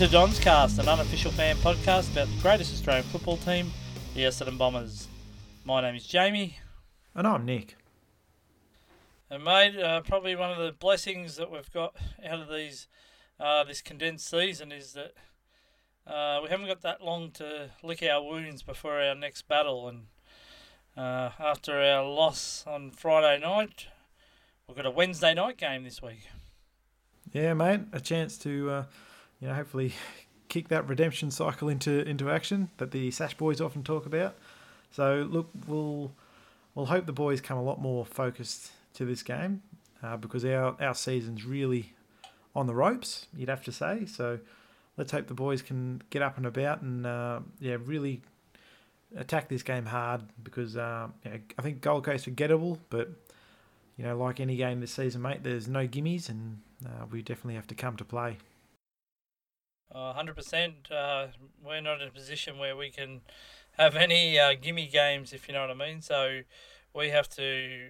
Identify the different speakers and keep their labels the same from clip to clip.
Speaker 1: To Don's Cast, an unofficial fan podcast about the greatest Australian football team, the Essendon Bombers. My name is Jamie,
Speaker 2: And I'm Nick.
Speaker 1: and mate, uh, probably one of the blessings that we've got out of these uh, this condensed season is that uh, we haven't got that long to lick our wounds before our next battle. And uh, after our loss on Friday night, we've got a Wednesday night game this week.
Speaker 2: Yeah, mate, a chance to, uh, you know, hopefully kick that redemption cycle into into action that the Sash boys often talk about. So look, we'll we'll hope the boys come a lot more focused to this game uh, because our our season's really on the ropes. You'd have to say. So let's hope the boys can get up and about and uh, yeah, really attack this game hard because uh, know, I think Gold Coast are gettable, but you know, like any game this season, mate, there's no gimmies, and uh, we definitely have to come to play.
Speaker 1: Uh, 100%. Uh, we're not in a position where we can have any uh, gimme games, if you know what I mean. So we have to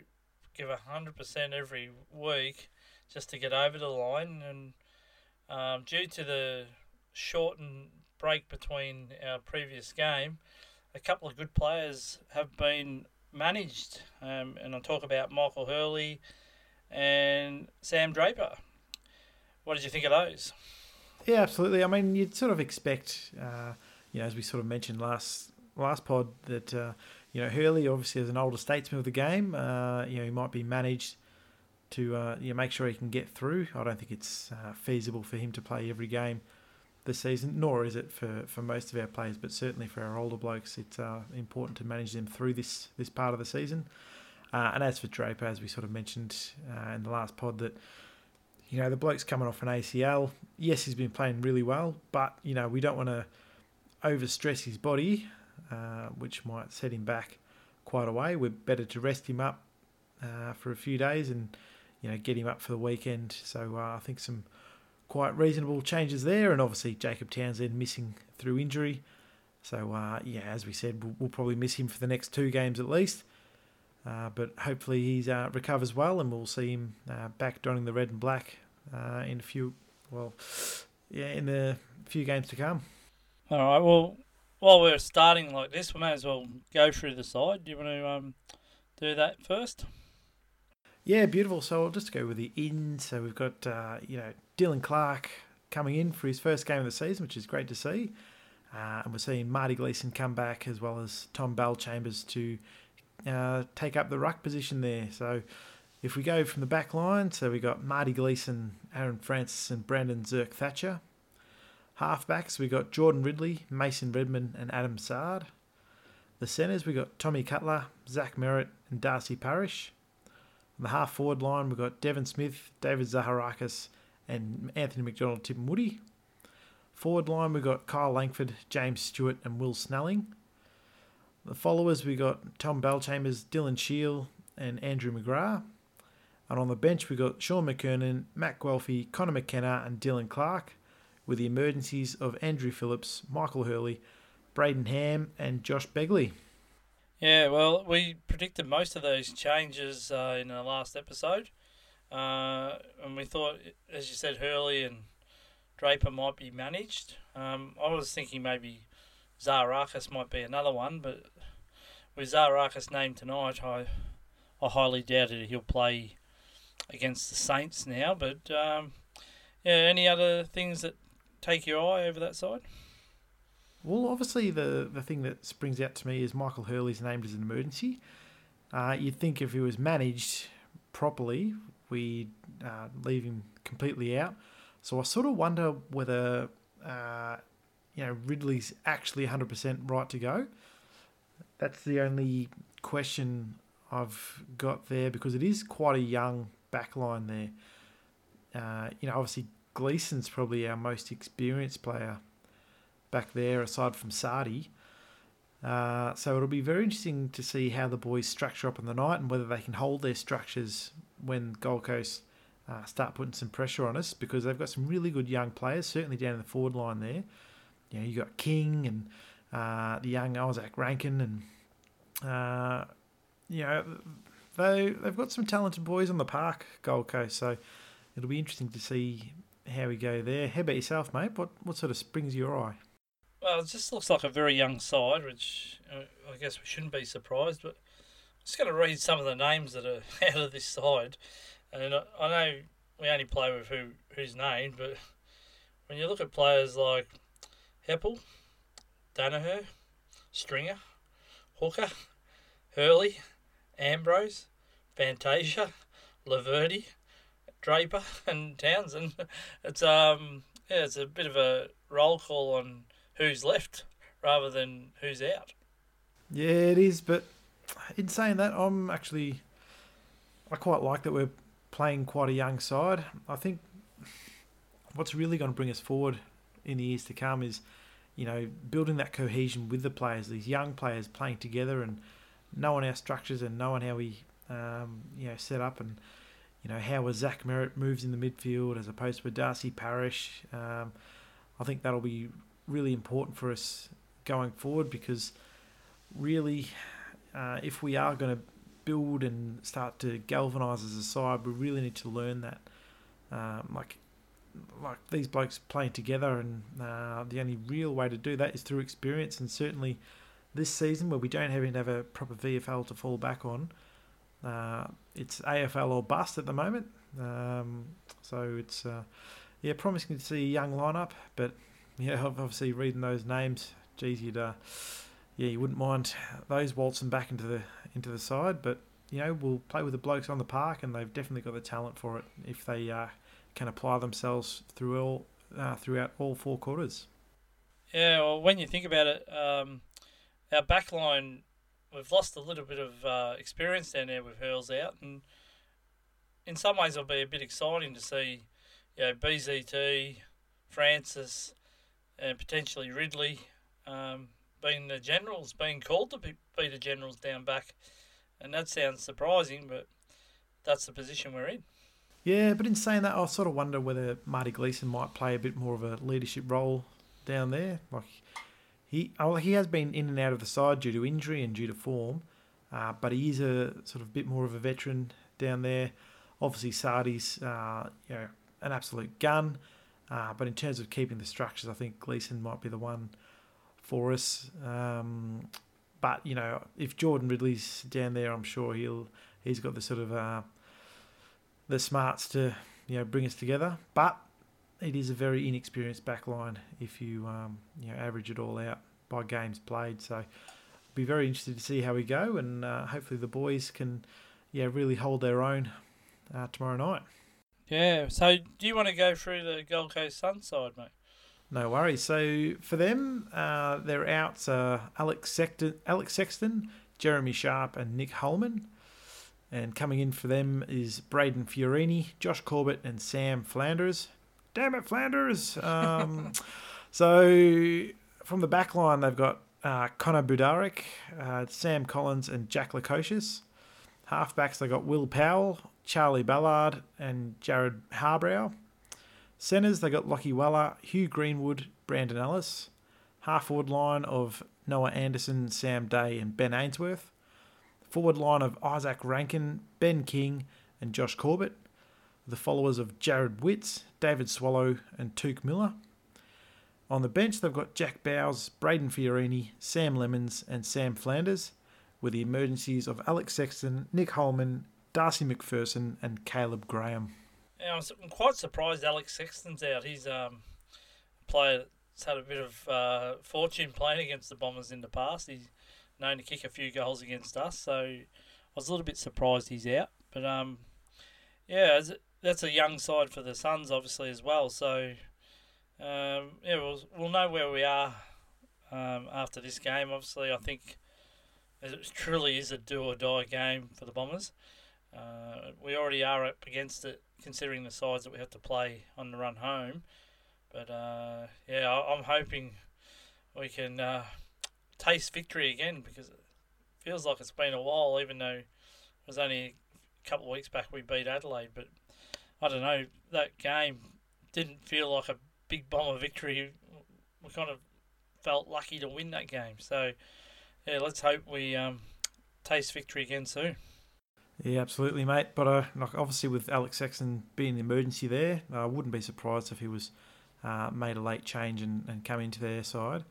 Speaker 1: give 100% every week just to get over the line. And um, due to the shortened break between our previous game, a couple of good players have been managed. Um, and I'll talk about Michael Hurley and Sam Draper. What did you think of those?
Speaker 2: Yeah, absolutely. I mean, you'd sort of expect, uh, you know, as we sort of mentioned last last pod, that uh, you know Hurley obviously as an older statesman of the game, uh, you know, he might be managed to uh, you know, make sure he can get through. I don't think it's uh, feasible for him to play every game this season, nor is it for, for most of our players, but certainly for our older blokes, it's uh, important to manage them through this this part of the season. And as for Draper, as we sort of mentioned in the last pod, that you know the bloke's coming off an ACL. Yes, he's been playing really well, but you know we don't want to overstress his body, uh, which might set him back quite a way. We're better to rest him up uh, for a few days and you know get him up for the weekend. So uh, I think some quite reasonable changes there, and obviously Jacob Townsend missing through injury. So uh, yeah, as we said, we'll, we'll, probably miss him for the next two games at least. Uh, but hopefully he uh, recovers well, and we'll see him uh, back donning the red and black uh, in a few, well, yeah, in the few games to come.
Speaker 1: All right. Well, while we're starting like this, we may as well go through the side. Do you want to um, do that first?
Speaker 2: Yeah, beautiful. So I'll just go with the in. So we've got uh, you know Dylan Clark coming in for his first game of the season, which is great to see. Uh, and we're seeing Marty Gleeson come back as well as Tom Bellchambers to uh, take up the ruck position there. So if we go from the back line, so we got Marty Gleeson, Aaron Francis, and Brandon Zerk-Thatcher. Halfbacks, we got Jordan Ridley, Mason Redman, and Adam Saad. The centres, we got Tommy Cutler, Zach Merrett, and Darcy Parish. On the half forward line, we've got Devon Smith, David Zaharakis, and Anthony McDonald, Tipungwuti. Forward line, we've got Kyle Langford, James Stewart, and Will Snelling. The followers, we got Tom Bellchambers, Dylan Shiel, and Andrew McGrath. And on the bench, we got Sean McKernan, Matt Guelfi, Connor McKenna, and Dylan Clark, with the emergencies of Andrew Phillips, Michael Hurley, Brayden Ham, and Josh Begley.
Speaker 1: Yeah, well, we predicted most of those changes uh, in the last episode. Uh, and we thought, as you said, Hurley and Draper might be managed. Um, I was thinking maybe Zaharakis might be another one, but with Zaharakis named tonight, I, I highly doubt it he'll play against the Saints now. But um, yeah, any other things that take your eye over that side?
Speaker 2: Well, obviously, the, the thing that springs out to me is Michael Hurley's named as an emergency. Uh, you'd think if he was managed properly, we'd uh, leave him completely out. So I sort of wonder whether uh, you know Ridley's actually 100% right to go. That's the only question I've got there because it is quite a young backline there. Uh, you know, obviously Gleeson's probably our most experienced player back there, aside from Sardi. Uh, so it'll be very interesting to see how the boys structure up in the night and whether they can hold their structures when Gold Coast uh, start putting some pressure on us because they've got some really good young players, certainly down in the forward line there. You know, you got King and uh, the young Izak Rankine, and uh, you know they they've got some talented boys on the park, Gold Coast. So it'll be interesting to see how we go there. How about yourself, mate? What what sort of springs your eye?
Speaker 1: Well, it just looks like a very young side, which uh, I guess we shouldn't be surprised. But I'm just going to read some of the names that are out of this side. And I, I know we only play with who who's named, but when you look at players like Heppell, Daniher, Stringer, Hooker, Hurley, Ambrose, Fantasia, Laverty, Draper, and Townsend, it's um yeah, it's a bit of a roll call on who's left rather than who's out.
Speaker 2: Yeah, it is. But in saying that, I'm actually I quite like that we're playing quite a young side. I think what's really going to bring us forward in the years to come is, you know, building that cohesion with the players. These young players playing together and knowing our structures and knowing how we, um, you know, set up and you know how a Zach Merrett moves in the midfield as opposed to a Darcy Parish. Um, I think that'll be really important for us going forward because really, uh, if we are going to build and start to galvanise as a side, we really need to learn that. Um, like, like these blokes playing together, and uh, the only real way to do that is through experience. And certainly, this season where we don't even have a proper VFL to fall back on, uh, it's AFL or bust at the moment. Um, so it's uh, yeah promising to see a young lineup, but yeah, obviously reading those names, geez, you'd uh, yeah you wouldn't mind those waltzing back into the into the side, but you know we'll play with the blokes on the park, and they've definitely got the talent for it if they uh, can apply themselves through all uh, throughout all four quarters.
Speaker 1: Yeah, well, when you think about it, um, our backline we've lost a little bit of uh, experience down there with Hurls out, and in some ways it'll be a bit exciting to see, you know, BZT, Francis, and potentially Ridley um, being the generals, being called to be, be the generals down back, and that sounds surprising, but that's the position we're in.
Speaker 2: Yeah, but in saying that, I sort of wonder whether Marty Gleeson might play a bit more of a leadership role down there. Like he, oh, he has been in and out of the side due to injury and due to form, uh, but he is a sort of bit more of a veteran down there. Obviously, Sardi's uh, you know an absolute gun, uh, but in terms of keeping the structures, I think Gleeson might be the one for us. Um, but you know, if Jordan Ridley's down there, I'm sure he'll he's got the sort of uh, the smarts to you know bring us together. But it is a very inexperienced back line if you um, you know average it all out by games played. So be very interested to see how we go, and uh, hopefully the boys can yeah really hold their own uh, tomorrow night.
Speaker 1: Yeah. So do you want to go through the Gold Coast Sun side, mate?
Speaker 2: No worries. So for them, uh, their outs are Alex Sexton, Alex Sexton, Jeremy Sharp, and Nick Holman. And coming in for them is Brayden Fiorini, Josh Corbett, and Sam Flanders. Damn it, Flanders! Um, so from the back line, they've got uh, Connor Budarick, uh, Sam Collins, and Jack Lukosius. Halfbacks, they got Will Powell, Charlie Ballard, and Jarrod Harbrow. Centres, they got Lockie Weller, Hugh Greenwood, Brandon Ellis. Half forward line of Noah Anderson, Sam Day, and Ben Ainsworth. Forward line of Izak Rankine, Ben King, and Josh Corbett. The followers of Jarrod Witts, David Swallow, and Touk Miller. On the bench, they've got Jack Bowes, Brayden Fiorini, Sam Lemmens, and Sam Flanders, with the emergencies of Alex Sexton, Nick Holman, Darcy McPherson, and Caleb Graham.
Speaker 1: Yeah, I'm quite surprised Alex Sexton's out. He's um, a player that's had a bit of uh, fortune playing against the Bombers in the past. He's known to kick a few goals against us, so I was a little bit surprised he's out. But um, yeah, that's a young side for the Suns, obviously as well. So um, yeah, we'll we'll know where we are um, after this game. Obviously, I think it truly is a do or die game for the Bombers. Uh, we already are up against it, considering the sides that we have to play on the run home. But uh, yeah, I'm hoping we can uh, taste victory again because it feels like it's been a while, even though it was only a couple of weeks back we beat Adelaide. But I don't know, that game didn't feel like a big bomber victory. We kind of felt lucky to win that game. So, yeah, let's hope we um, taste victory again soon.
Speaker 2: Yeah, absolutely, mate. But uh, like obviously with Alex Sexton being the emergency there, I wouldn't be surprised if he was uh, made a late change and, and come into their side.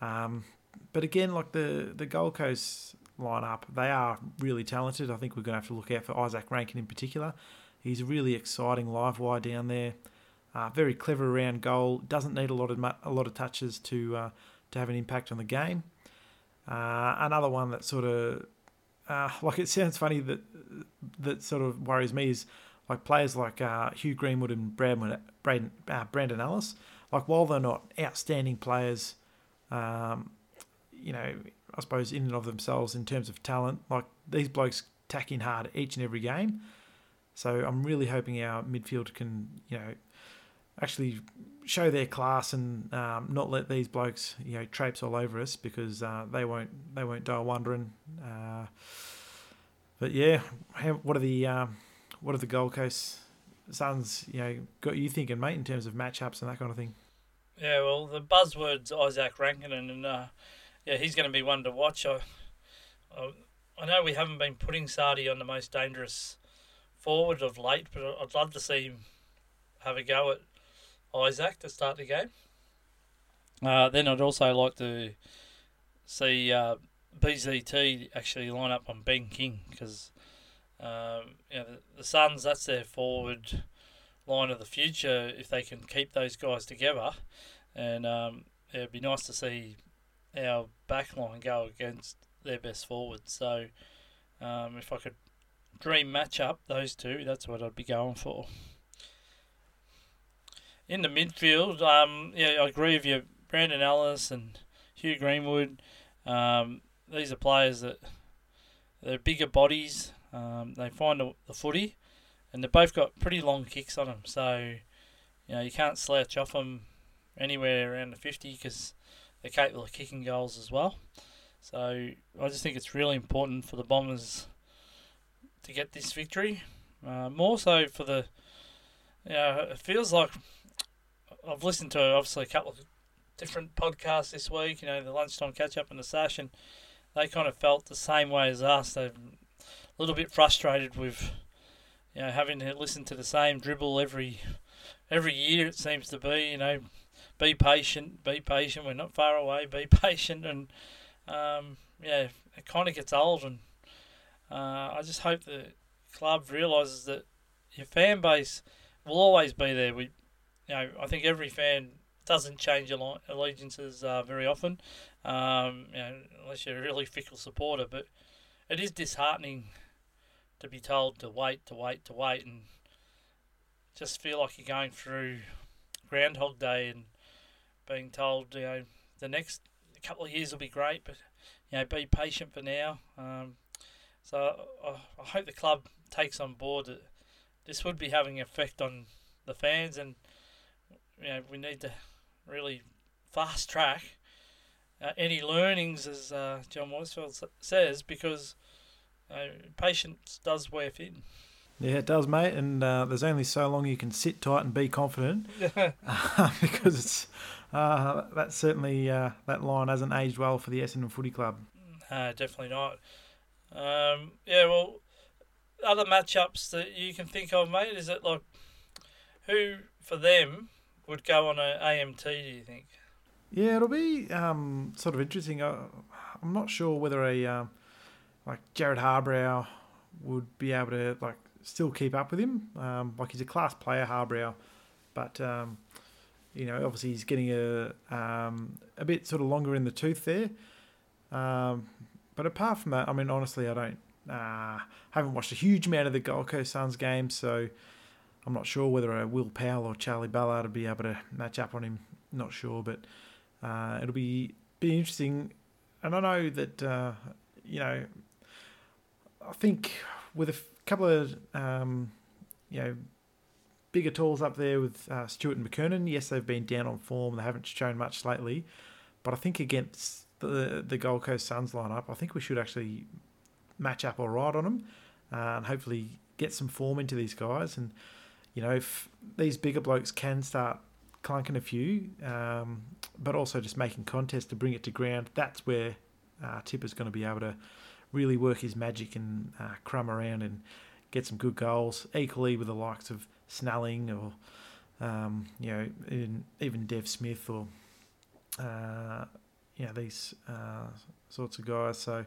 Speaker 2: Um, but again, like the the Gold Coast lineup, they are really talented. I think we're going to have to look out for Izak Rankine in particular. He's a really exciting live wire down there. Uh, very clever around goal. Doesn't need a lot of a lot of touches to uh, to have an impact on the game. Uh, another one that sort of uh, like it sounds funny that that sort of worries me is like players like uh, Hugh Greenwood and Brandon, Brandon, uh, Brandon Ellis. Like while they're not outstanding players, um, you know, I suppose in and of themselves in terms of talent, like these blokes tacking hard each and every game. So I'm really hoping our midfield can, you know, actually show their class and um, not let these blokes, you know, traipse all over us because uh, they won't they won't die wondering. Uh, but yeah, what are the um, what are the Gold Coast Suns, you know, got you thinking, mate, in terms of matchups and that kind of thing?
Speaker 1: Yeah, well, the buzzwords Izak Rankine and uh, yeah, he's going to be one to watch. I, I, I know we haven't been putting Sardi on the most dangerous forward of late, but I'd love to see him have a go at Izak to start the game. Uh, then I'd also like to see uh, BZT actually line up on Ben King because um, you know, the, the Suns, that's their forward line of the future if they can keep those guys together. And um, it'd be nice to see our back line go against their best forward. So um, if I could dream match up those two, that's what I'd be going for. In the midfield, um, yeah, I agree with you. Brandon Ellis and Hugh Greenwood, um, these are players that they're bigger bodies. Um, they find the, the footy, and they've both got pretty long kicks on them. So, you know, you can't slouch off them anywhere around the 50 because they're capable of kicking goals as well. So, I just think it's really important for the Bombers to get this victory. Uh, more so for the, you know, it feels like I've listened to obviously a couple of different podcasts this week, you know, the lunchtime catch up and the sash, and they kind of felt the same way as us. They've a little bit frustrated with you know having to listen to the same dribble every every year. It seems to be you know be patient, be patient. We're not far away. Be patient, and um, yeah, it kind of gets old. And uh, I just hope the club realizes that your fan base will always be there. We, you know, I think every fan doesn't change allegiances uh, very often, um, you know, unless you're a really fickle supporter. But it is disheartening to be told to wait, to wait, to wait, and just feel like you're going through Groundhog Day and being told, you know, the next couple of years will be great, but you know, be patient for now. Um, so I, I hope the club takes on board that this would be having an effect on the fans, and you know, we need to really fast track uh, any learnings, as uh, John Worsfold says, because uh, patience does wear thin.
Speaker 2: Yeah, it does, mate. And uh, there's only so long you can sit tight and be confident, uh, because it's uh, that certainly uh, that line hasn't aged well for the Essendon Footy Club.
Speaker 1: Uh, definitely not. Um, yeah, well, other matchups that you can think of, mate, is it like who for them would go on a AMT? Do you think?
Speaker 2: Yeah, it'll be um, sort of interesting. Uh, I'm not sure whether a um, like Jarrod Harbrow would be able to like still keep up with him. Um, like he's a class player, Harbrow, but um, you know obviously he's getting a um, a bit sort of longer in the tooth there. Um, but apart from that, I mean honestly, I don't uh, haven't watched a huge amount of the Gold Coast Suns games, so I'm not sure whether a Will Powell or Charlie Ballard would be able to match up on him. Not sure, but uh, it'll be be interesting. And I know that uh, you know I think with a f- couple of um, you know bigger tools up there with uh, Stewart and McKernan, yes, they've been down on form. They haven't shown much lately, but I think against the the Gold Coast Suns lineup, I think we should actually match up all right on them uh, and hopefully get some form into these guys. And you know, if these bigger blokes can start clunking a few, um, but also just making contests to bring it to ground, that's where uh, Tipper's going to be able to really work his magic and uh, crumb around and get some good goals. Equally with the likes of Snelling or um, you know even, even Dev Smith or uh, you know these uh, sorts of guys. So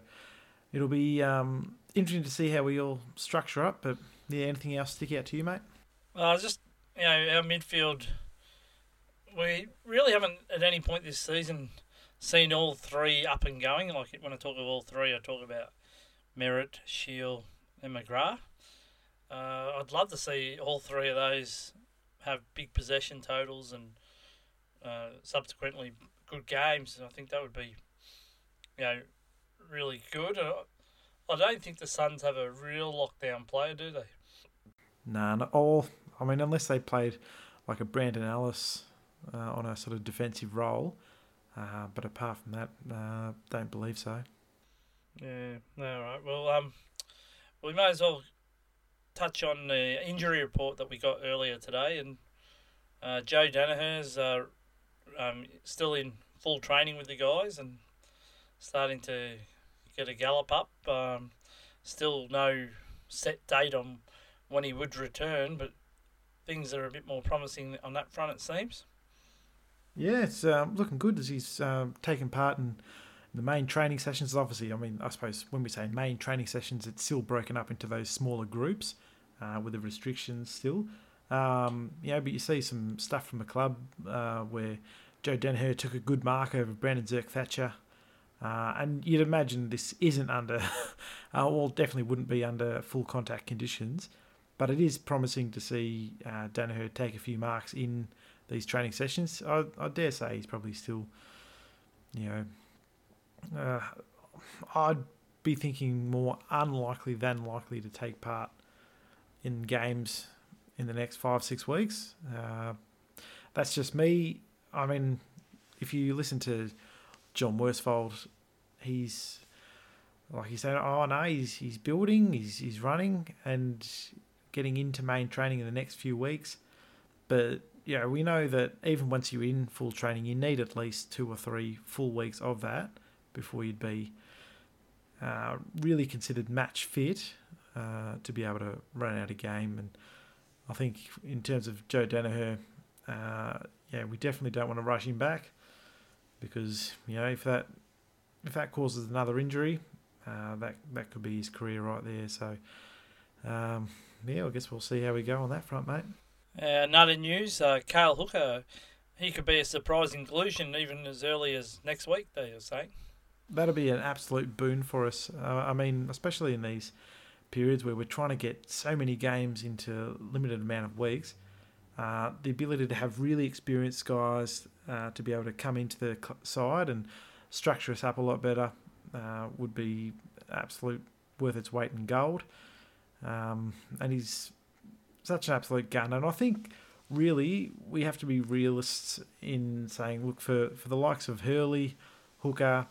Speaker 2: it'll be um, interesting to see how we all structure up. But yeah, anything else stick out to you, mate?
Speaker 1: Uh, just you know our midfield. We really haven't at any point this season seen all three up and going. Like when I talk of all three, I talk about Merrett, Shiel, and McGrath. Uh, I'd love to see all three of those have big possession totals and uh, subsequently good games. I think that would be, you know, really good. Uh, I don't think the Suns have a real lockdown player, do they?
Speaker 2: Nah, not all. I mean, unless they played like a Brandon Ellis uh, on a sort of defensive role. Uh, but apart from that, uh, don't believe so.
Speaker 1: Yeah. All right. Well, um, we may as well touch on the injury report that we got earlier today, and uh, Joe Daniher's uh, um, still in full training with the guys and starting to get a gallop up. Um, still no set date on when he would return, but things are a bit more promising on that front, it seems.
Speaker 2: Yeah, it's um, looking good as he's um, taken part in the main training sessions. Obviously, I mean, I suppose when we say main training sessions, it's still broken up into those smaller groups uh, with the restrictions still. Um, but you see some stuff from the club uh, where Joe Daniher took a good mark over Brandon Zerk-Thatcher. Uh, and you'd imagine this isn't under, uh, well, definitely wouldn't be under full contact conditions, but it is promising to see uh, Daniher take a few marks in these training sessions. I, I dare say he's probably still, you know, uh, I'd be thinking more unlikely than likely to take part in games in the next five, six weeks. Uh, that's just me. I mean, if you listen to John Worsfold, he's like he said, oh no, he's he's building, he's he's running and getting into main training in the next few weeks. But yeah, we know that even once you're in full training, you need at least two or three full weeks of that before you'd be uh, really considered match fit uh, to be able to run out a game. And I think in terms of Joe Daniher, uh, yeah, we definitely don't want to rush him back because you know if that if that causes another injury, uh, that that could be his career right there. So um, yeah, I guess we'll see how we go on that front, mate.
Speaker 1: Uh, another news: uh, Cale Hooker, he could be a surprise inclusion even as early as next week. They are saying
Speaker 2: that'll be an absolute boon for us. Uh, I mean, especially in these periods where we're trying to get so many games into a limited amount of weeks. Uh, the ability to have really experienced guys uh, to be able to come into the side and structure us up a lot better uh, would be absolute worth its weight in gold. Um, and he's such an absolute gun. And I think really we have to be realists in saying, look, for, for the likes of Hurley, Hooker,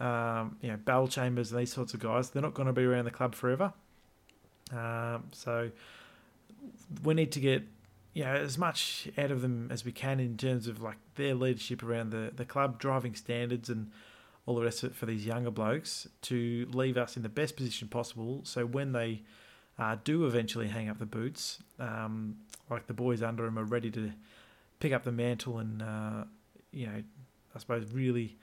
Speaker 2: um, you know, Bellchambers, and these sorts of guys, they're not going to be around the club forever. Um, so we need to get you know as much out of them as we can in terms of like their leadership around the, the club, driving standards, and all the rest of it for these younger blokes to leave us in the best position possible. So when they uh, do eventually hang up the boots, um, like the boys under them are ready to pick up the mantle and uh, you know I suppose really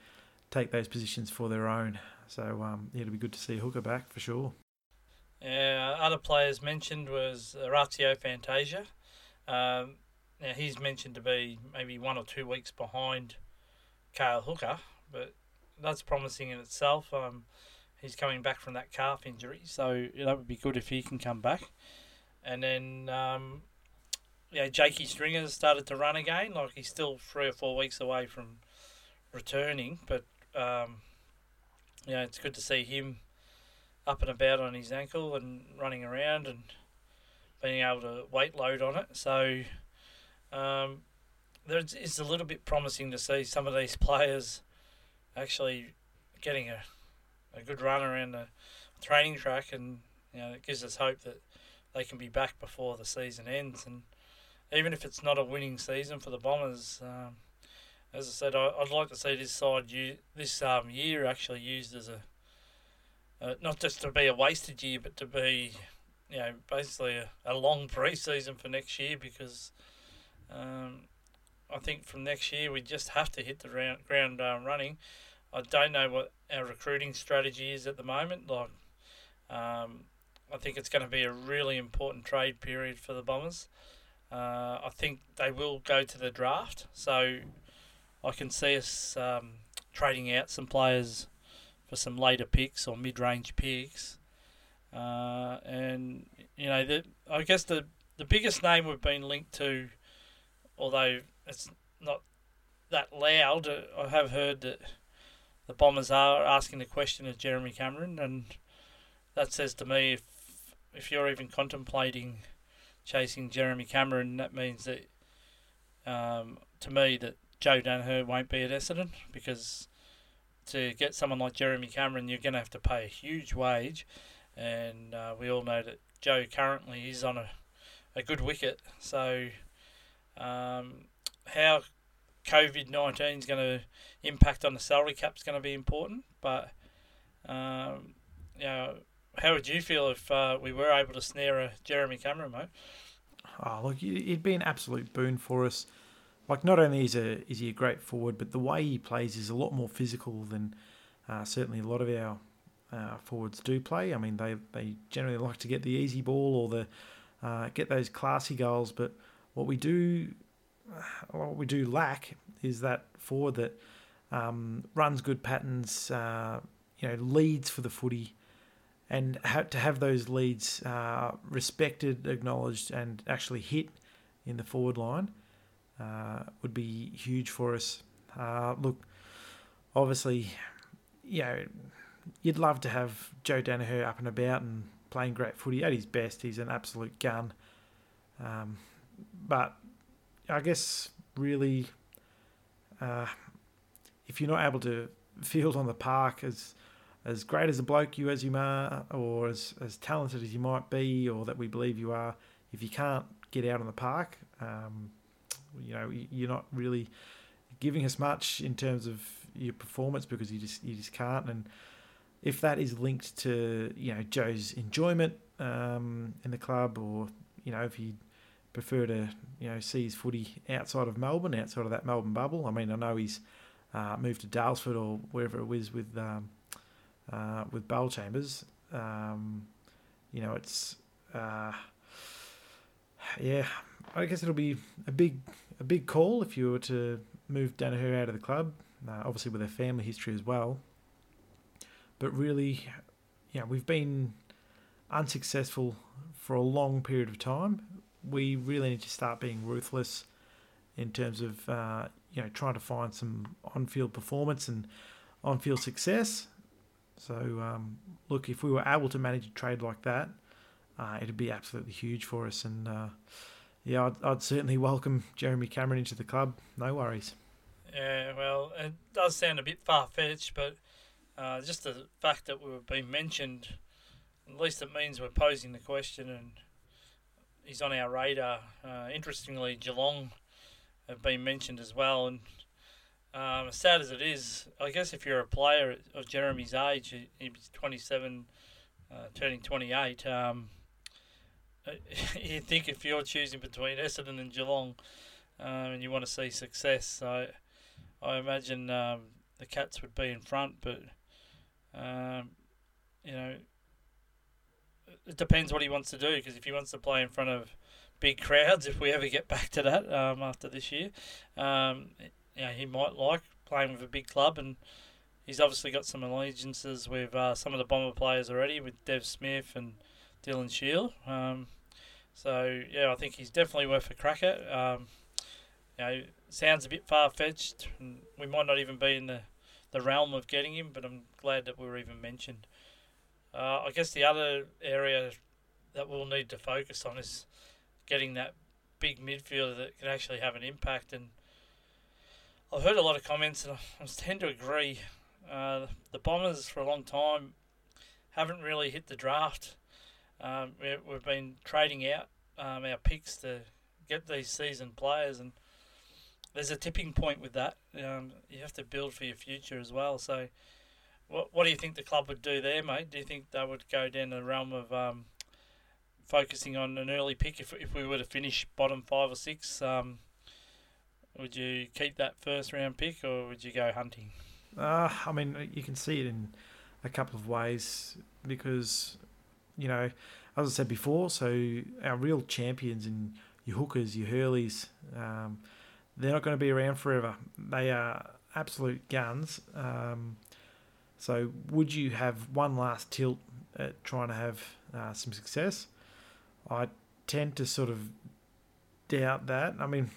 Speaker 2: take those positions for their own. So um, yeah, it'll be good to see Hooker back for sure.
Speaker 1: Yeah, other players mentioned was Orazio Fantasia. Um, now he's mentioned to be maybe one or two weeks behind Cale Hooker, but that's promising in itself. Um, he's coming back from that calf injury, so that would be good if he can come back. And then, um, yeah, Jakey Stringer started to run again. Like he's still three or four weeks away from returning, but um, yeah, it's good to see him up and about on his ankle and running around and being able to weight load on it. So um, it's a little bit promising to see some of these players actually getting a, a good run around the training track, and you know it gives us hope that they can be back before the season ends. And even if it's not a winning season for the Bombers, um, as I said, I, would like to see this side this um, year actually used as a uh, not just to be a wasted year, but to be, you know, basically a, a long pre-season for next year because um, I think from next year we just have to hit the round, ground um, running. I don't know what our recruiting strategy is at the moment. Like, um, I think it's going to be a really important trade period for the Bombers. Uh, I think they will go to the draft, so I can see us um, trading out some players for some later picks or mid-range picks. Uh, and you know, the, I guess the the biggest name we've been linked to, although it's not that loud, uh, I have heard that the Bombers are asking the question of Jeremy Cameron, and that says to me if if you're even contemplating chasing Jeremy Cameron, that means that um, to me that Joe Daniher won't be at Essendon because to get someone like Jeremy Cameron, you're going to have to pay a huge wage, and uh, we all know that Joe currently is on a, a good wicket. So, um, how COVID nineteen is going to impact on the salary cap is going to be important. But, um, you know, how would you feel if uh, we were able to snare a Jeremy Cameron, mate?
Speaker 2: Oh, look, it'd be an absolute boon for us. Like, not only is a is he a great forward, but the way he plays is a lot more physical than uh, certainly a lot of our uh, forwards do play. I mean, they they generally like to get the easy ball or the uh, get those classy goals. But what we do, what we do lack is that forward that um, runs good patterns, uh, you know, leads for the footy, and ha- to have those leads uh, respected, acknowledged, and actually hit in the forward line uh, would be huge for us. Uh, look, obviously, you know, you'd love to have Joe Daniher up and about and playing great footy at his best. He's an absolute gun. Um, but I guess really, uh, if you're not able to field on the park as as great as a bloke you as you are, or as, as talented as you might be, or that we believe you are, if you can't get out on the park, um, you know, you're not really giving us much in terms of your performance because you just you just can't. And if that is linked to you know Joe's enjoyment um, in the club, or you know if he prefer to you know see his footy outside of Melbourne, outside of that Melbourne bubble. I mean, I know he's uh, moved to Daylesford or wherever it was with um, uh, with Bellchambers. Um, you know, it's uh, yeah. I guess it'll be a big a big call if you were to move Daniher out of the club. Uh, obviously, with a family history as well. But really, yeah, we've been unsuccessful for a long period of time. We really need to start being ruthless in terms of uh, you know trying to find some on-field performance and on-field success. So um, look, if we were able to manage a trade like that, uh, it'd be absolutely huge for us. And uh, yeah, I'd, I'd certainly welcome Jeremy Cameron into the club. No worries.
Speaker 1: Yeah, well, it does sound a bit far fetched, but uh, just the fact that we've been mentioned, at least it means we're posing the question and he's on our radar. Uh, interestingly, Geelong have been mentioned as well, and um, as sad as it is, I guess if you're a player of Jeremy's age, he's 27, uh, turning 28. Um, you think if you're choosing between Essendon and Geelong, um, and you want to see success, so I imagine um, the Cats would be in front, but um, you know, it depends what he wants to do. Because if he wants to play in front of big crowds, if we ever get back to that um, after this year, um, he might like playing with a big club, and he's obviously got some allegiances with uh, some of the Bomber players already, with Dev Smith and Dylan Shiel. Um, so yeah, I think he's definitely worth a crack at. Um, you know, sounds a bit far fetched. We might not even be in the, the realm of getting him, but I'm glad that we were even mentioned. Uh, I guess the other area that we'll need to focus on is getting that big midfielder that can actually have an impact. And I've heard a lot of comments, and I tend to agree. Uh, the Bombers for a long time haven't really hit the draft um, we, have been trading out um, our picks to get these seasoned players, and there's a tipping point with that. Um, you have to build for your future as well. So what what do you think the club would do there, mate? Do you think they would go down the realm of um, focusing on an early pick if if we were to finish bottom five or six? Um, would you keep that first round pick or would you go hunting?
Speaker 2: Uh, I mean, you can see it in a couple of ways because, you know, as I said before, so our real champions and your hookers, your hurleys, um, they're not going to be around forever. They are absolute guns. Um, so, would you have one last tilt at trying to have uh, some success? I tend to sort of doubt that. I mean,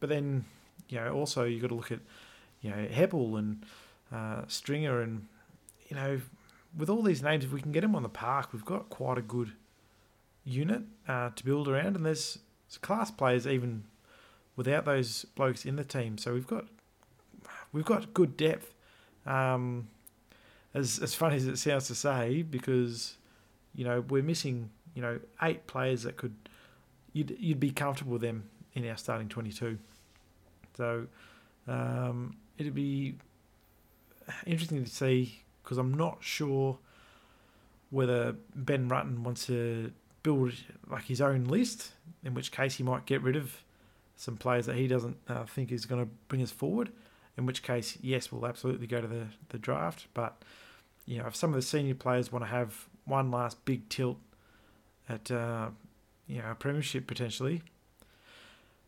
Speaker 2: but then, you know, also you've got to look at, you know, Heppell and uh, Stringer and, you know, with all these names, if we can get them on the park, we've got quite a good unit uh, to build around. And there's class players even without those blokes in the team. So we've got we've got good depth. Um, as as funny as it sounds to say, because you know we're missing you know eight players that could you'd you'd be comfortable with them in our starting twenty two. So um, it'd be interesting to see because I'm not sure whether Ben Rutten wants to build like his own list, in which case he might get rid of some players that he doesn't uh, think is going to bring us forward. In which case, yes, we'll absolutely go to the, the draft. But you know, if some of the senior players want to have one last big tilt at uh, you know a premiership potentially,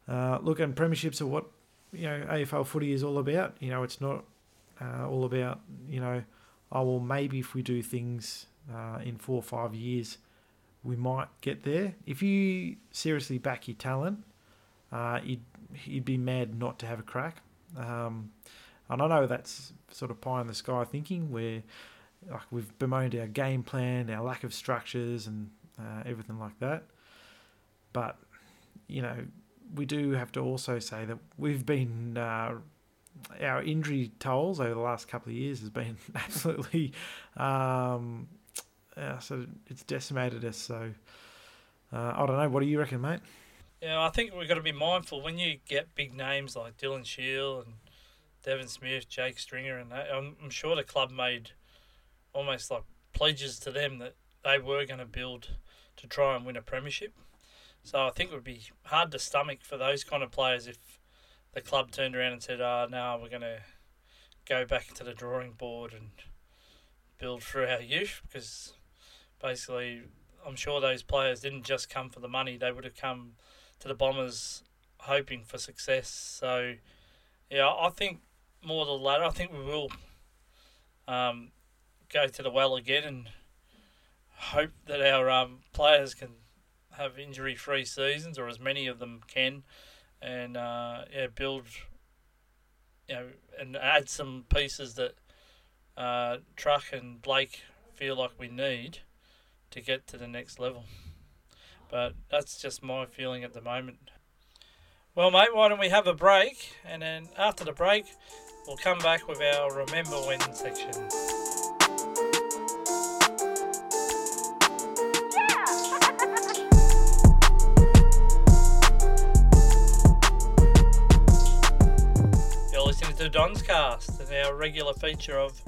Speaker 2: uh, look, and premierships are what you know AFL footy is all about. You know, it's not uh, all about you know, oh well, maybe if we do things uh, in four or five years, we might get there. If you seriously back your talent, uh, you'd you'd be mad not to have a crack. Um, and I know that's sort of pie in the sky thinking, where like we've bemoaned our game plan, our lack of structures, and uh, everything like that. But you know, we do have to also say that we've been uh, our injury tolls over the last couple of years has been absolutely um, uh, so it's decimated us. So uh, I don't know. What do you reckon, mate?
Speaker 1: Yeah, I think we've got to be mindful when you get big names like Dylan Shiel and Devon Smith, Jake Stringer, and that. I'm, I'm sure the club made almost like pledges to them that they were going to build to try and win a premiership. So I think it would be hard to stomach for those kind of players if the club turned around and said, "Ah, oh, now we're going to go back to the drawing board and build through our youth," because basically, I'm sure those players didn't just come for the money; they would have come to the Bombers hoping for success. So, yeah, I think more the latter. I think we will um, go to the well again and hope that our um, players can have injury-free seasons, or as many of them can, and uh, yeah, build, you know, and add some pieces that uh, Truck and Blake feel like we need to get to the next level. But that's just my feeling at the moment. Well, mate, why don't we have a break? And then after the break, we'll come back with our Remember When section. To Don's Cast, and our regular feature of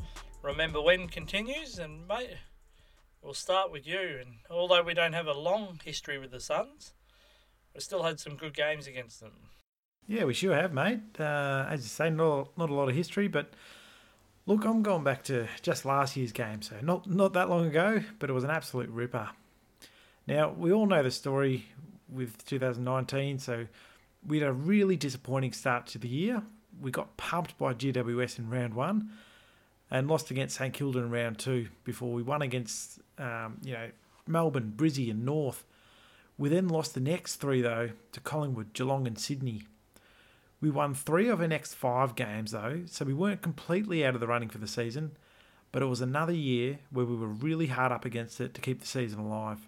Speaker 1: Remember When continues. And, mate, we'll start with you. And although we don't have a long history with the Suns, we've still had some good games against them.
Speaker 2: Yeah, we sure have, mate. Uh, as you say, not not a lot of history, but look, I'm going back to just last year's game, so not not that long ago, but it was an absolute ripper. Now we all know the story with 2019, so we had a really disappointing start to the year. We got pumped by GWS in round one, and lost against St Kilda in round two before we won against um, you know Melbourne, Brizzy, and North. We then lost the next three though to Collingwood, Geelong, and Sydney. We won three of our next five games, though, so we weren't completely out of the running for the season, but it was another year where we were really hard up against it to keep the season alive.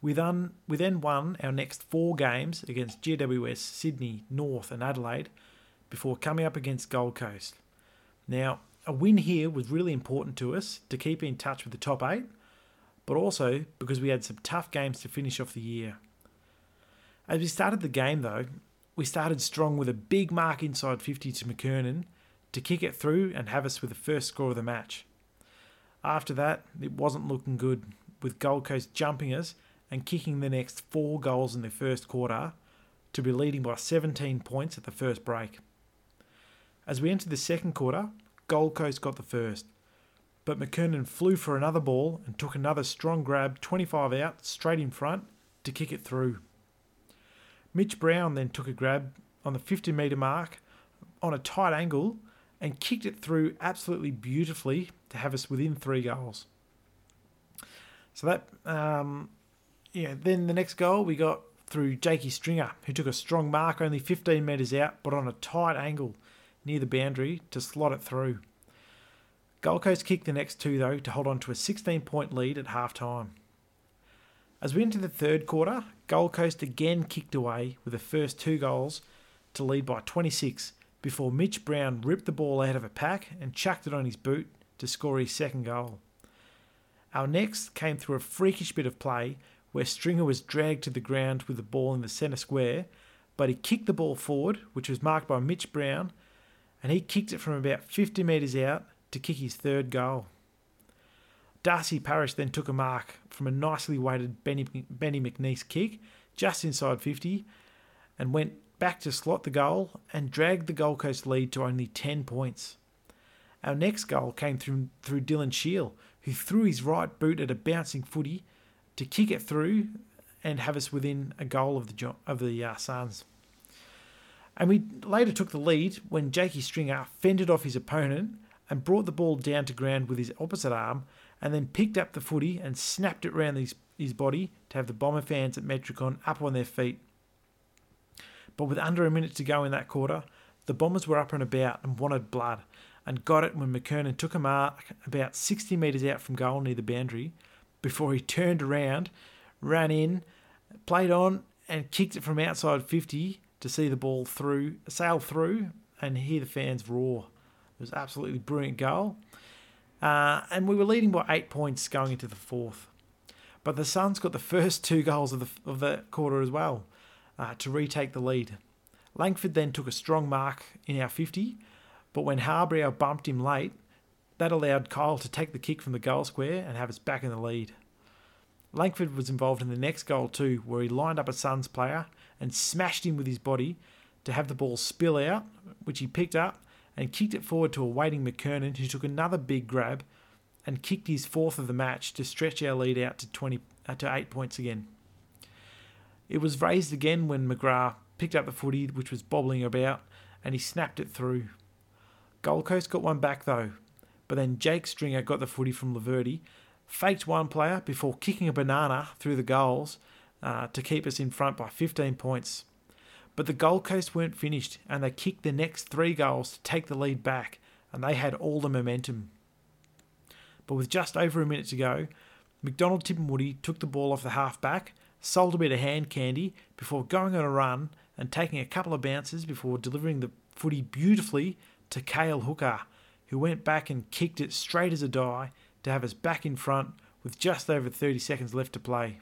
Speaker 2: We then, we then won our next four games against GWS, Sydney, North, and Adelaide before coming up against Gold Coast. Now, a win here was really important to us to keep in touch with the top eight, but also because we had some tough games to finish off the year. As we started the game, though, we started strong with a big mark inside 50 to McKernan, to kick it through and have us with the first score of the match. After that, it wasn't looking good, with Gold Coast jumping us and kicking the next four goals in the first quarter to be leading by 17 points at the first break. As we entered the second quarter, Gold Coast got the first, but McKernan flew for another ball and took another strong grab 25 out straight in front to kick it through. Mitch Brown then took a grab on the 50 metre mark on a tight angle and kicked it through absolutely beautifully to have us within three goals. So that, um, yeah, then the next goal we got through Jakey Stringer, who took a strong mark only 15 metres out, but on a tight angle near the boundary to slot it through. Gold Coast kicked the next two, though, to hold on to a 16 point lead at half time. As we enter the third quarter, Gold Coast again kicked away with the first two goals to lead by 26 before Mitch Brown ripped the ball out of a pack and chucked it on his boot to score his second goal. Our next came through a freakish bit of play where Stringer was dragged to the ground with the ball in the centre square, but he kicked the ball forward, which was marked by Mitch Brown, and he kicked it from about 50 metres out to kick his third goal. Darcy Parish then took a mark from a nicely weighted Benny, Benny McNiece kick just inside 50 and went back to slot the goal and dragged the Gold Coast lead to only 10 points. Our next goal came through, through Dylan Shiel, who threw his right boot at a bouncing footy to kick it through and have us within a goal of the of the uh, Suns. And we later took the lead when Jakey Stringer fended off his opponent and brought the ball down to ground with his opposite arm and then picked up the footy and snapped it round his, his body to have the Bomber fans at Metricon up on their feet. But with under a minute to go in that quarter, the Bombers were up and about and wanted blood and got it when McKernan took a mark about 60 metres out from goal near the boundary before he turned around, ran in, played on, and kicked it from outside 50 to see the ball through, sail through, and hear the fans roar. It was absolutely brilliant goal. Uh, and we were leading by eight points going into the fourth. But the Suns got the first two goals of the, of the quarter as well uh, to retake the lead. Langford then took a strong mark in our 50, but when Harbrow bumped him late, that allowed Kyle to take the kick from the goal square and have us back in the lead. Langford was involved in the next goal too, where he lined up a Suns player and smashed him with his body to have the ball spill out, which he picked up and kicked it forward to a waiting McKernan, who took another big grab and kicked his fourth of the match to stretch our lead out to 20 uh, to eight points again. It was raised again when McGrath picked up the footy, which was bobbling about, and he snapped it through. Gold Coast got one back though, but then Jake Stringer got the footy from Laverde, faked one player before kicking a banana through the goals uh, to keep us in front by 15 points. But the Gold Coast weren't finished, and they kicked the next three goals to take the lead back, and they had all the momentum. But with just over a minute to go, McDonald Tipungwuti took the ball off the half back, sold a bit of hand candy before going on a run and taking a couple of bounces before delivering the footy beautifully to Cale Hooker, who went back and kicked it straight as a die to have us back in front with just over 30 seconds left to play.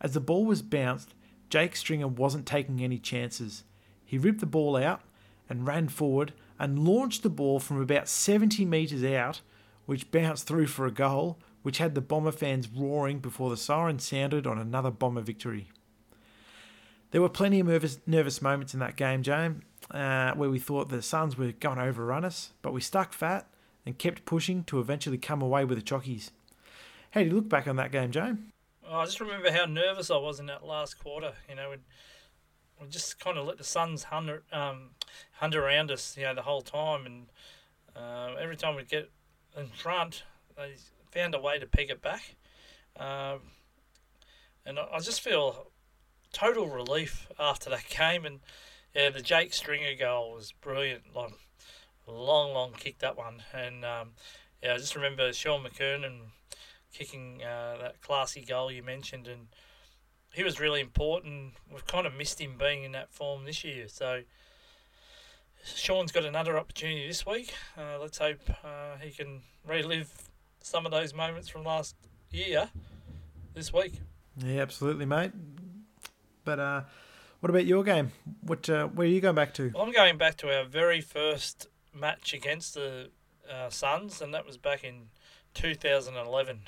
Speaker 2: As the ball was bounced, Jake Stringer wasn't taking any chances. He ripped the ball out and ran forward and launched the ball from about 70 metres out, which bounced through for a goal, which had the Bomber fans roaring before the siren sounded on another Bomber victory. There were plenty of nervous, nervous moments in that game, James, uh, where we thought the Suns were going to overrun us, but we stuck fat and kept pushing to eventually come away with the chockies. How do you look back on that game, James?
Speaker 1: Oh, I just remember how nervous I was in that last quarter. You know, we, just kind of let the Suns hunt, um, hunt around us, you know, the whole time. And uh, every time we get in front, they found a way to peg it back. Um, and I, I just feel total relief after that game. And yeah, the Jake Stringer goal was brilliant. Like, long, long kick that one. And um, yeah, I just remember Sean McKernan kicking uh, that classy goal you mentioned, and he was really important. We've kind of missed him being in that form this year, so Sean's got another opportunity this week. Uh, let's hope uh, he can relive some of those moments from last year this week.
Speaker 2: Yeah, absolutely, mate. But uh, what about your game? What uh, where are you going back to?
Speaker 1: I'm going back to our very first match against the uh, Suns, and that was back in 2011.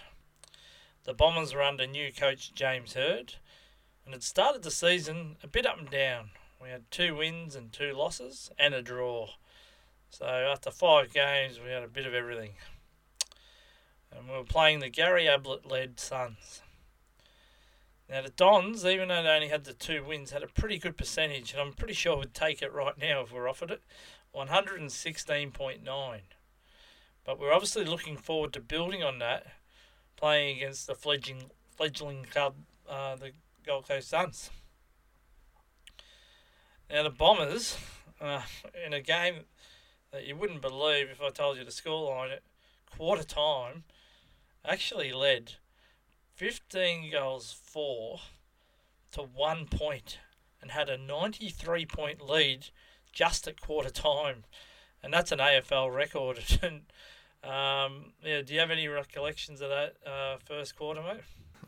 Speaker 1: The Bombers were under new coach James Hird, and had started the season a bit up and down. We had two wins and two losses, and a draw. So after five games, we had a bit of everything. And we were playing the Gary Ablett led Suns. Now, the Dons, even though they only had the two wins, had a pretty good percentage, and I'm pretty sure we'd take it right now if we're offered it 116.9. But we're obviously looking forward to building on that, playing against the fledgling, fledgling club, uh, the Gold Coast Suns. Now, the Bombers, uh, in a game that you wouldn't believe if I told you the scoreline at quarter time, actually led 15 goals for to one point and had a 93 point lead just at quarter time. And that's an AFL record. um, yeah, do you have any recollections of that uh, first quarter, mate?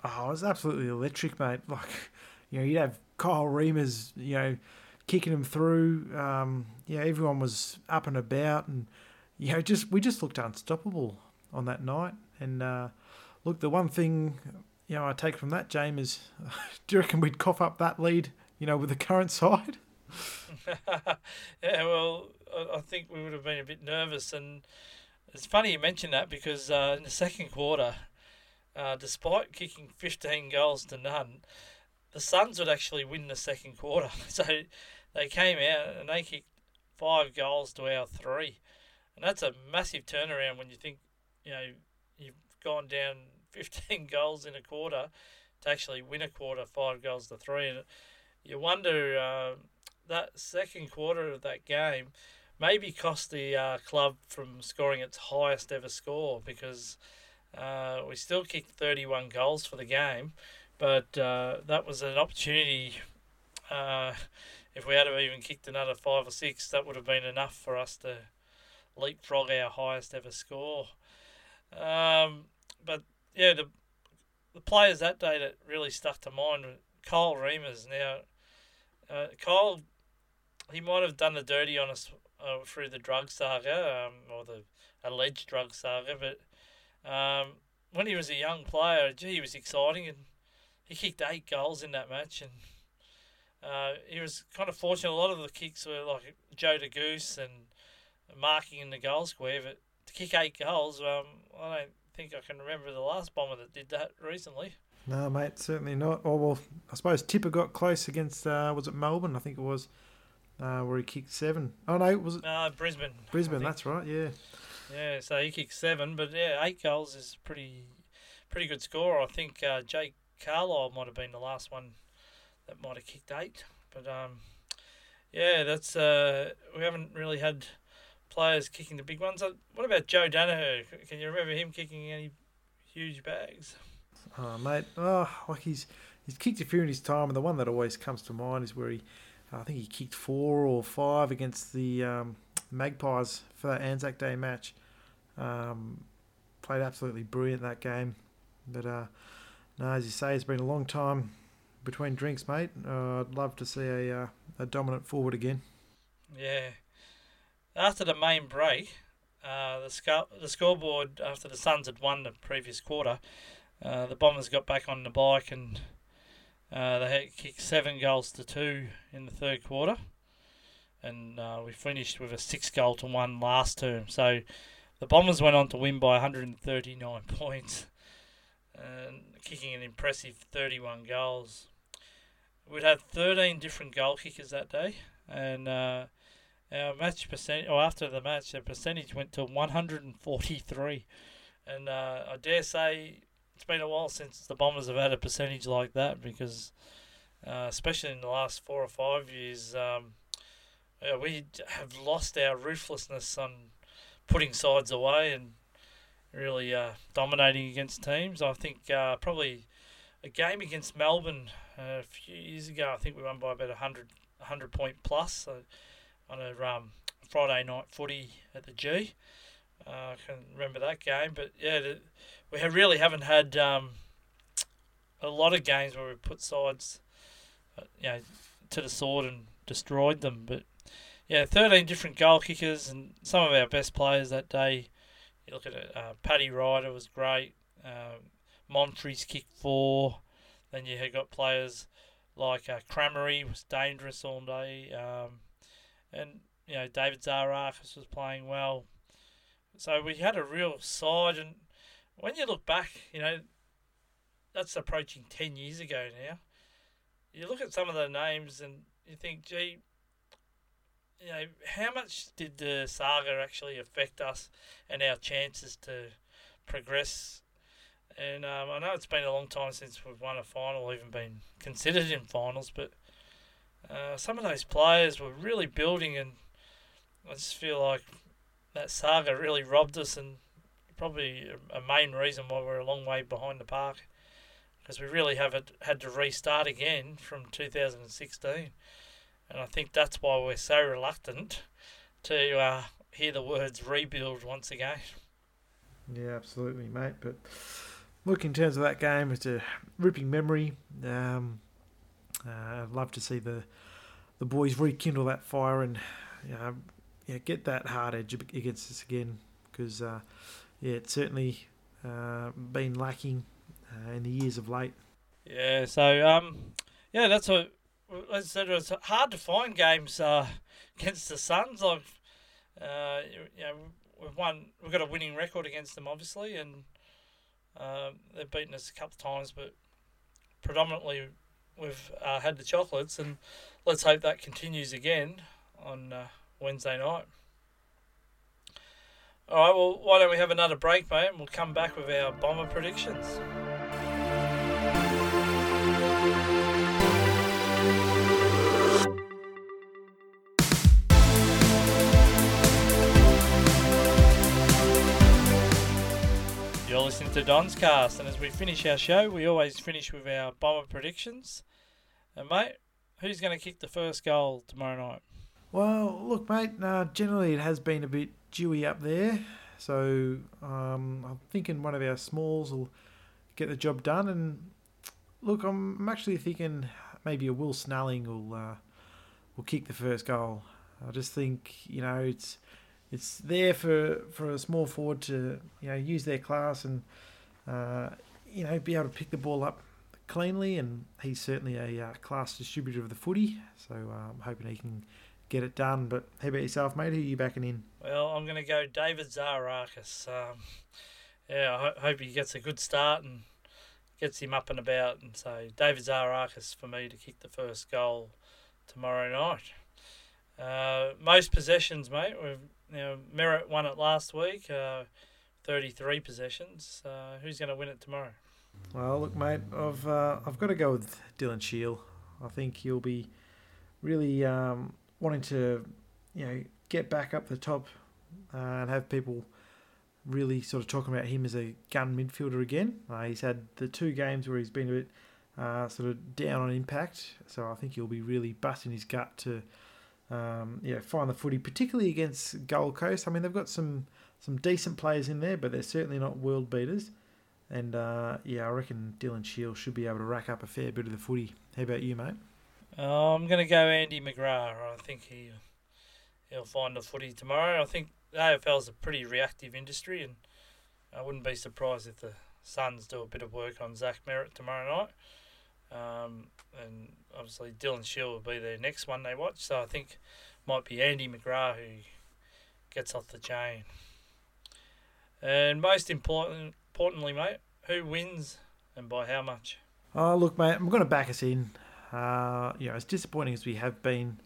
Speaker 2: Oh, it was absolutely electric, mate. Like, you know, you'd have Kyle Reimers, you know, kicking him through. Um, yeah, everyone was up and about, and you know, just we just looked unstoppable on that night. And uh, look, the one thing you know I take from that, James, is do you reckon we'd cough up that lead? You know, with the current side.
Speaker 1: yeah, well, I think we would have been a bit nervous, and it's funny you mention that because uh, in the second quarter, uh, despite kicking 15 goals to none, the Suns would actually win the second quarter. So they came out and they kicked five goals to our three, and that's a massive turnaround when you think you know you've gone down 15 goals in a quarter to actually win a quarter five goals to three, and you wonder uh, that second quarter of that game maybe cost the uh, club from scoring its highest ever score because uh, we still kicked 31 goals for the game, but uh, that was an opportunity. Uh, if we had have even kicked another five or six, that would have been enough for us to leapfrog our highest ever score. Um, but yeah, the the players that day that really stuck to mind Kyle Reimers. Now, uh, Kyle, he might have done the dirty on us uh, through the drug saga um, or the alleged drug saga, but um, when he was a young player, gee, he was exciting and he kicked eight goals in that match and. Uh, he was kind of fortunate. A lot of the kicks were like Joe the Goose and marking in the goal square, but to kick eight goals, um, I don't think I can remember the last bomber that did that recently.
Speaker 2: No, mate, certainly not. Oh well, I suppose Tipper got close against uh, was it Melbourne? I think it was uh, where he kicked seven. Oh no, was it?
Speaker 1: Uh, Brisbane.
Speaker 2: Brisbane, that's right. Yeah.
Speaker 1: Yeah, so he kicked seven, but yeah, eight goals is pretty, pretty good score. I think uh, Jake Carlisle might have been the last one that might have kicked eight, but um, yeah, that's uh, we haven't really had players kicking the big ones. Uh, what about Joe Daniher? Can you remember him kicking any huge bags?
Speaker 2: Oh, mate, oh, like he's he's kicked a few in his time, and the one that always comes to mind is where he, I think he kicked four or five against the um, Magpies for that Anzac Day match. Um, played absolutely brilliant that game, but uh, no, as you say, it's been a long time between drinks, mate. Uh, I'd love to see a uh, a dominant forward again.
Speaker 1: Yeah, after the main break, uh, the the scoreboard after the Suns had won the previous quarter, uh, the Bombers got back on the bike and uh, they had kicked seven goals to two in the third quarter, and uh, we finished with a six goal to one last term. So the Bombers went on to win by 139 points, and kicking an impressive 31 goals. We'd had 13 different goal kickers that day, and uh, our match percentage, or after the match, the percentage went to 143. And uh, I dare say it's been a while since the Bombers have had a percentage like that because, uh, especially in the last four or five years, um, uh, we have lost our ruthlessness on putting sides away and really uh, dominating against teams. I think uh, probably a game against Melbourne uh, a few years ago, I think we won by about 100, 100 point plus. So on a um, Friday night footy at the G. Uh, I can remember that game, but yeah, we have really haven't had um, a lot of games where we put sides, uh, you know, to the sword and destroyed them. But yeah, 13 different goal kickers and some of our best players that day. You look at it, uh, Paddy Ryder was great. Um, Monfries kicked four. Then you had got players like uh, Crameri was dangerous all day. Um, and, you know, David Zaharakis was playing well. So we had a real side. And when you look back, you know, that's approaching 10 years ago now. You look at some of the names and you think, gee, you know, how much did the saga actually affect us and our chances to progress? And um, I know it's been a long time since we've won a final, even been considered in finals, but uh, some of those players were really building, and I just feel like that saga really robbed us, and probably a main reason why we're a long way behind the park, because we really haven't had to restart again from 2016. And I think that's why we're so reluctant to uh, hear the words rebuild once again.
Speaker 2: Yeah, absolutely, mate. But look, in terms of that game, it's a ripping memory. Um, uh, I'd love to see the the boys rekindle that fire and you know, yeah, get that hard edge against us again because uh, it's certainly uh, been lacking uh, in the years of late.
Speaker 1: Yeah, so um, yeah, that's what I said, it's hard to find games uh, against the Suns. Like, uh, you know, we've won, we've got a winning record against them, obviously, and uh, they've beaten us a couple of times, but predominantly we've uh, had the chocolates, and let's hope that continues again on uh, Wednesday night. All right, well, why don't we have another break, mate, and we'll come back with our bomber predictions. You're listening to Don's Cast, and as we finish our show, we always finish with our bomber predictions. And mate, who's going to kick the first goal tomorrow night?
Speaker 2: Well, look, mate. Uh, generally, it has been a bit dewy up there, so um, I'm thinking one of our smalls will get the job done. And look, I'm, I'm actually thinking maybe a Will Snelling will uh, will kick the first goal. I just think you know it's it's there for, for a small forward to you know use their class and uh, you know be able to pick the ball up cleanly. And he's certainly a uh, class distributor of the footy, so uh, I'm hoping he can get it done. But how about yourself, mate? Who are you backing in?
Speaker 1: Well, I'm going to go David Zaharakis. Um, yeah, I ho- hope he gets a good start and gets him up and about. And so David Zaharakis for me to kick the first goal tomorrow night. Uh, most possessions, mate. We've you know, Merrett won it last week, uh, 33 possessions. Uh, who's going to win it tomorrow?
Speaker 2: Well, look, mate, I've uh, I've got to go with Dylan Shiel. I think he'll be really um, wanting to, you know, get back up the top uh, and have people really sort of talking about him as a gun midfielder again. Uh, he's had the two games where he's been a bit uh, sort of down on impact, so I think he'll be really busting his gut to um, yeah, find the footy, particularly against Gold Coast. I mean, they've got some some decent players in there, but they're certainly not world beaters. And uh, yeah, I reckon Dylan Shiel should be able to rack up a fair bit of the footy. How about you, mate?
Speaker 1: Uh, I'm going to go Andy McGrath. I think he he'll find the footy tomorrow. I think the AFL is a pretty reactive industry, and I wouldn't be surprised if the Suns do a bit of work on Zach Merrett tomorrow night. Um, and obviously Dylan Shiel will be their next one they watch. So I think might be Andy McGrath who gets off the chain. And most important, importantly, mate, who wins and by how much?
Speaker 2: Oh, look, mate, I'm going to back us in. Uh, you know, as disappointing as we have been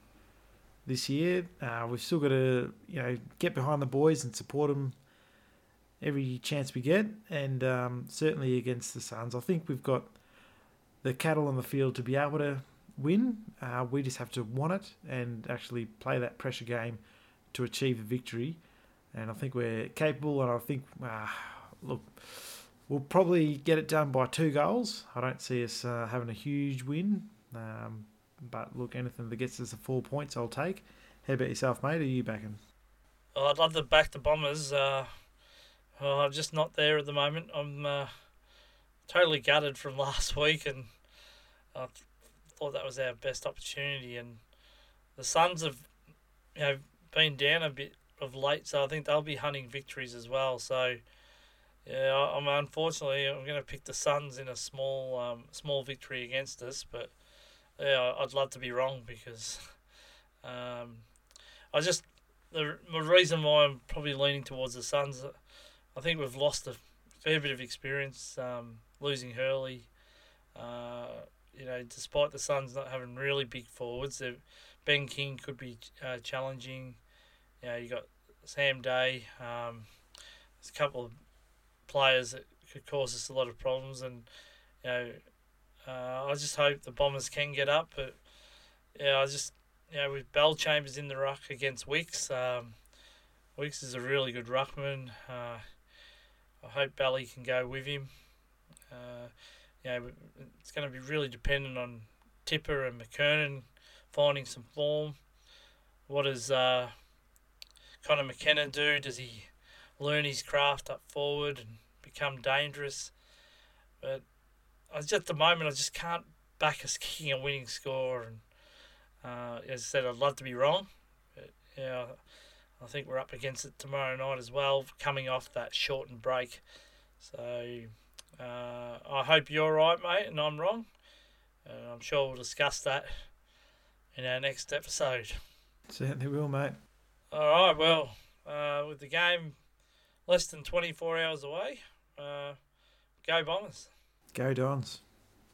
Speaker 2: this year, uh, we've still got to, you know, get behind the boys and support them every chance we get. And um, certainly against the Suns, I think we've got the cattle on the field to be able to win. Uh, we just have to want it and actually play that pressure game to achieve a victory. And I think we're capable. And I think, uh, look, we'll probably get it done by two goals. I don't see us uh, having a huge win. Um, but look, anything that gets us the four points, I'll take. How about yourself, mate? Are you backing?
Speaker 1: Oh, I'd love to back the Bombers. Uh, I'm just not there at the moment. I'm uh, totally gutted from last week, and I thought that was our best opportunity. And the Suns have, you know, been down a bit of late, so I think they'll be hunting victories as well. So, yeah, I'm unfortunately I'm going to pick the Suns in a small um, small victory against us, but yeah, I'd love to be wrong because um, I just the, the reason why I'm probably leaning towards the Suns. I think we've lost a fair bit of experience um, losing Hurley. Uh, you know, despite the Suns not having really big forwards, Ben King could be uh, challenging. You know, you got Sam Day. Um, there's a couple of players that could cause us a lot of problems, and you know, uh, I just hope the Bombers can get up. But yeah, I just you know with Bellchambers in the ruck against Witts, um, Witts is a really good ruckman. Uh, I hope Belly can go with him. Uh, you know, it's going to be really dependent on Tipper and McKernan finding some form. What does uh, Conor McKenna do? Does he learn his craft up forward and become dangerous? But at the moment I just can't back us kicking a winning score. And uh, as I said, I'd love to be wrong. But yeah, I think we're up against it tomorrow night as well, coming off that shortened break. So uh, I hope you're right, mate, and I'm wrong. Uh, I'm sure we'll discuss that in our next episode.
Speaker 2: Certainly will, mate.
Speaker 1: All right, well, uh, with the game less than 24 hours away, uh, go Bombers.
Speaker 2: Go Dons.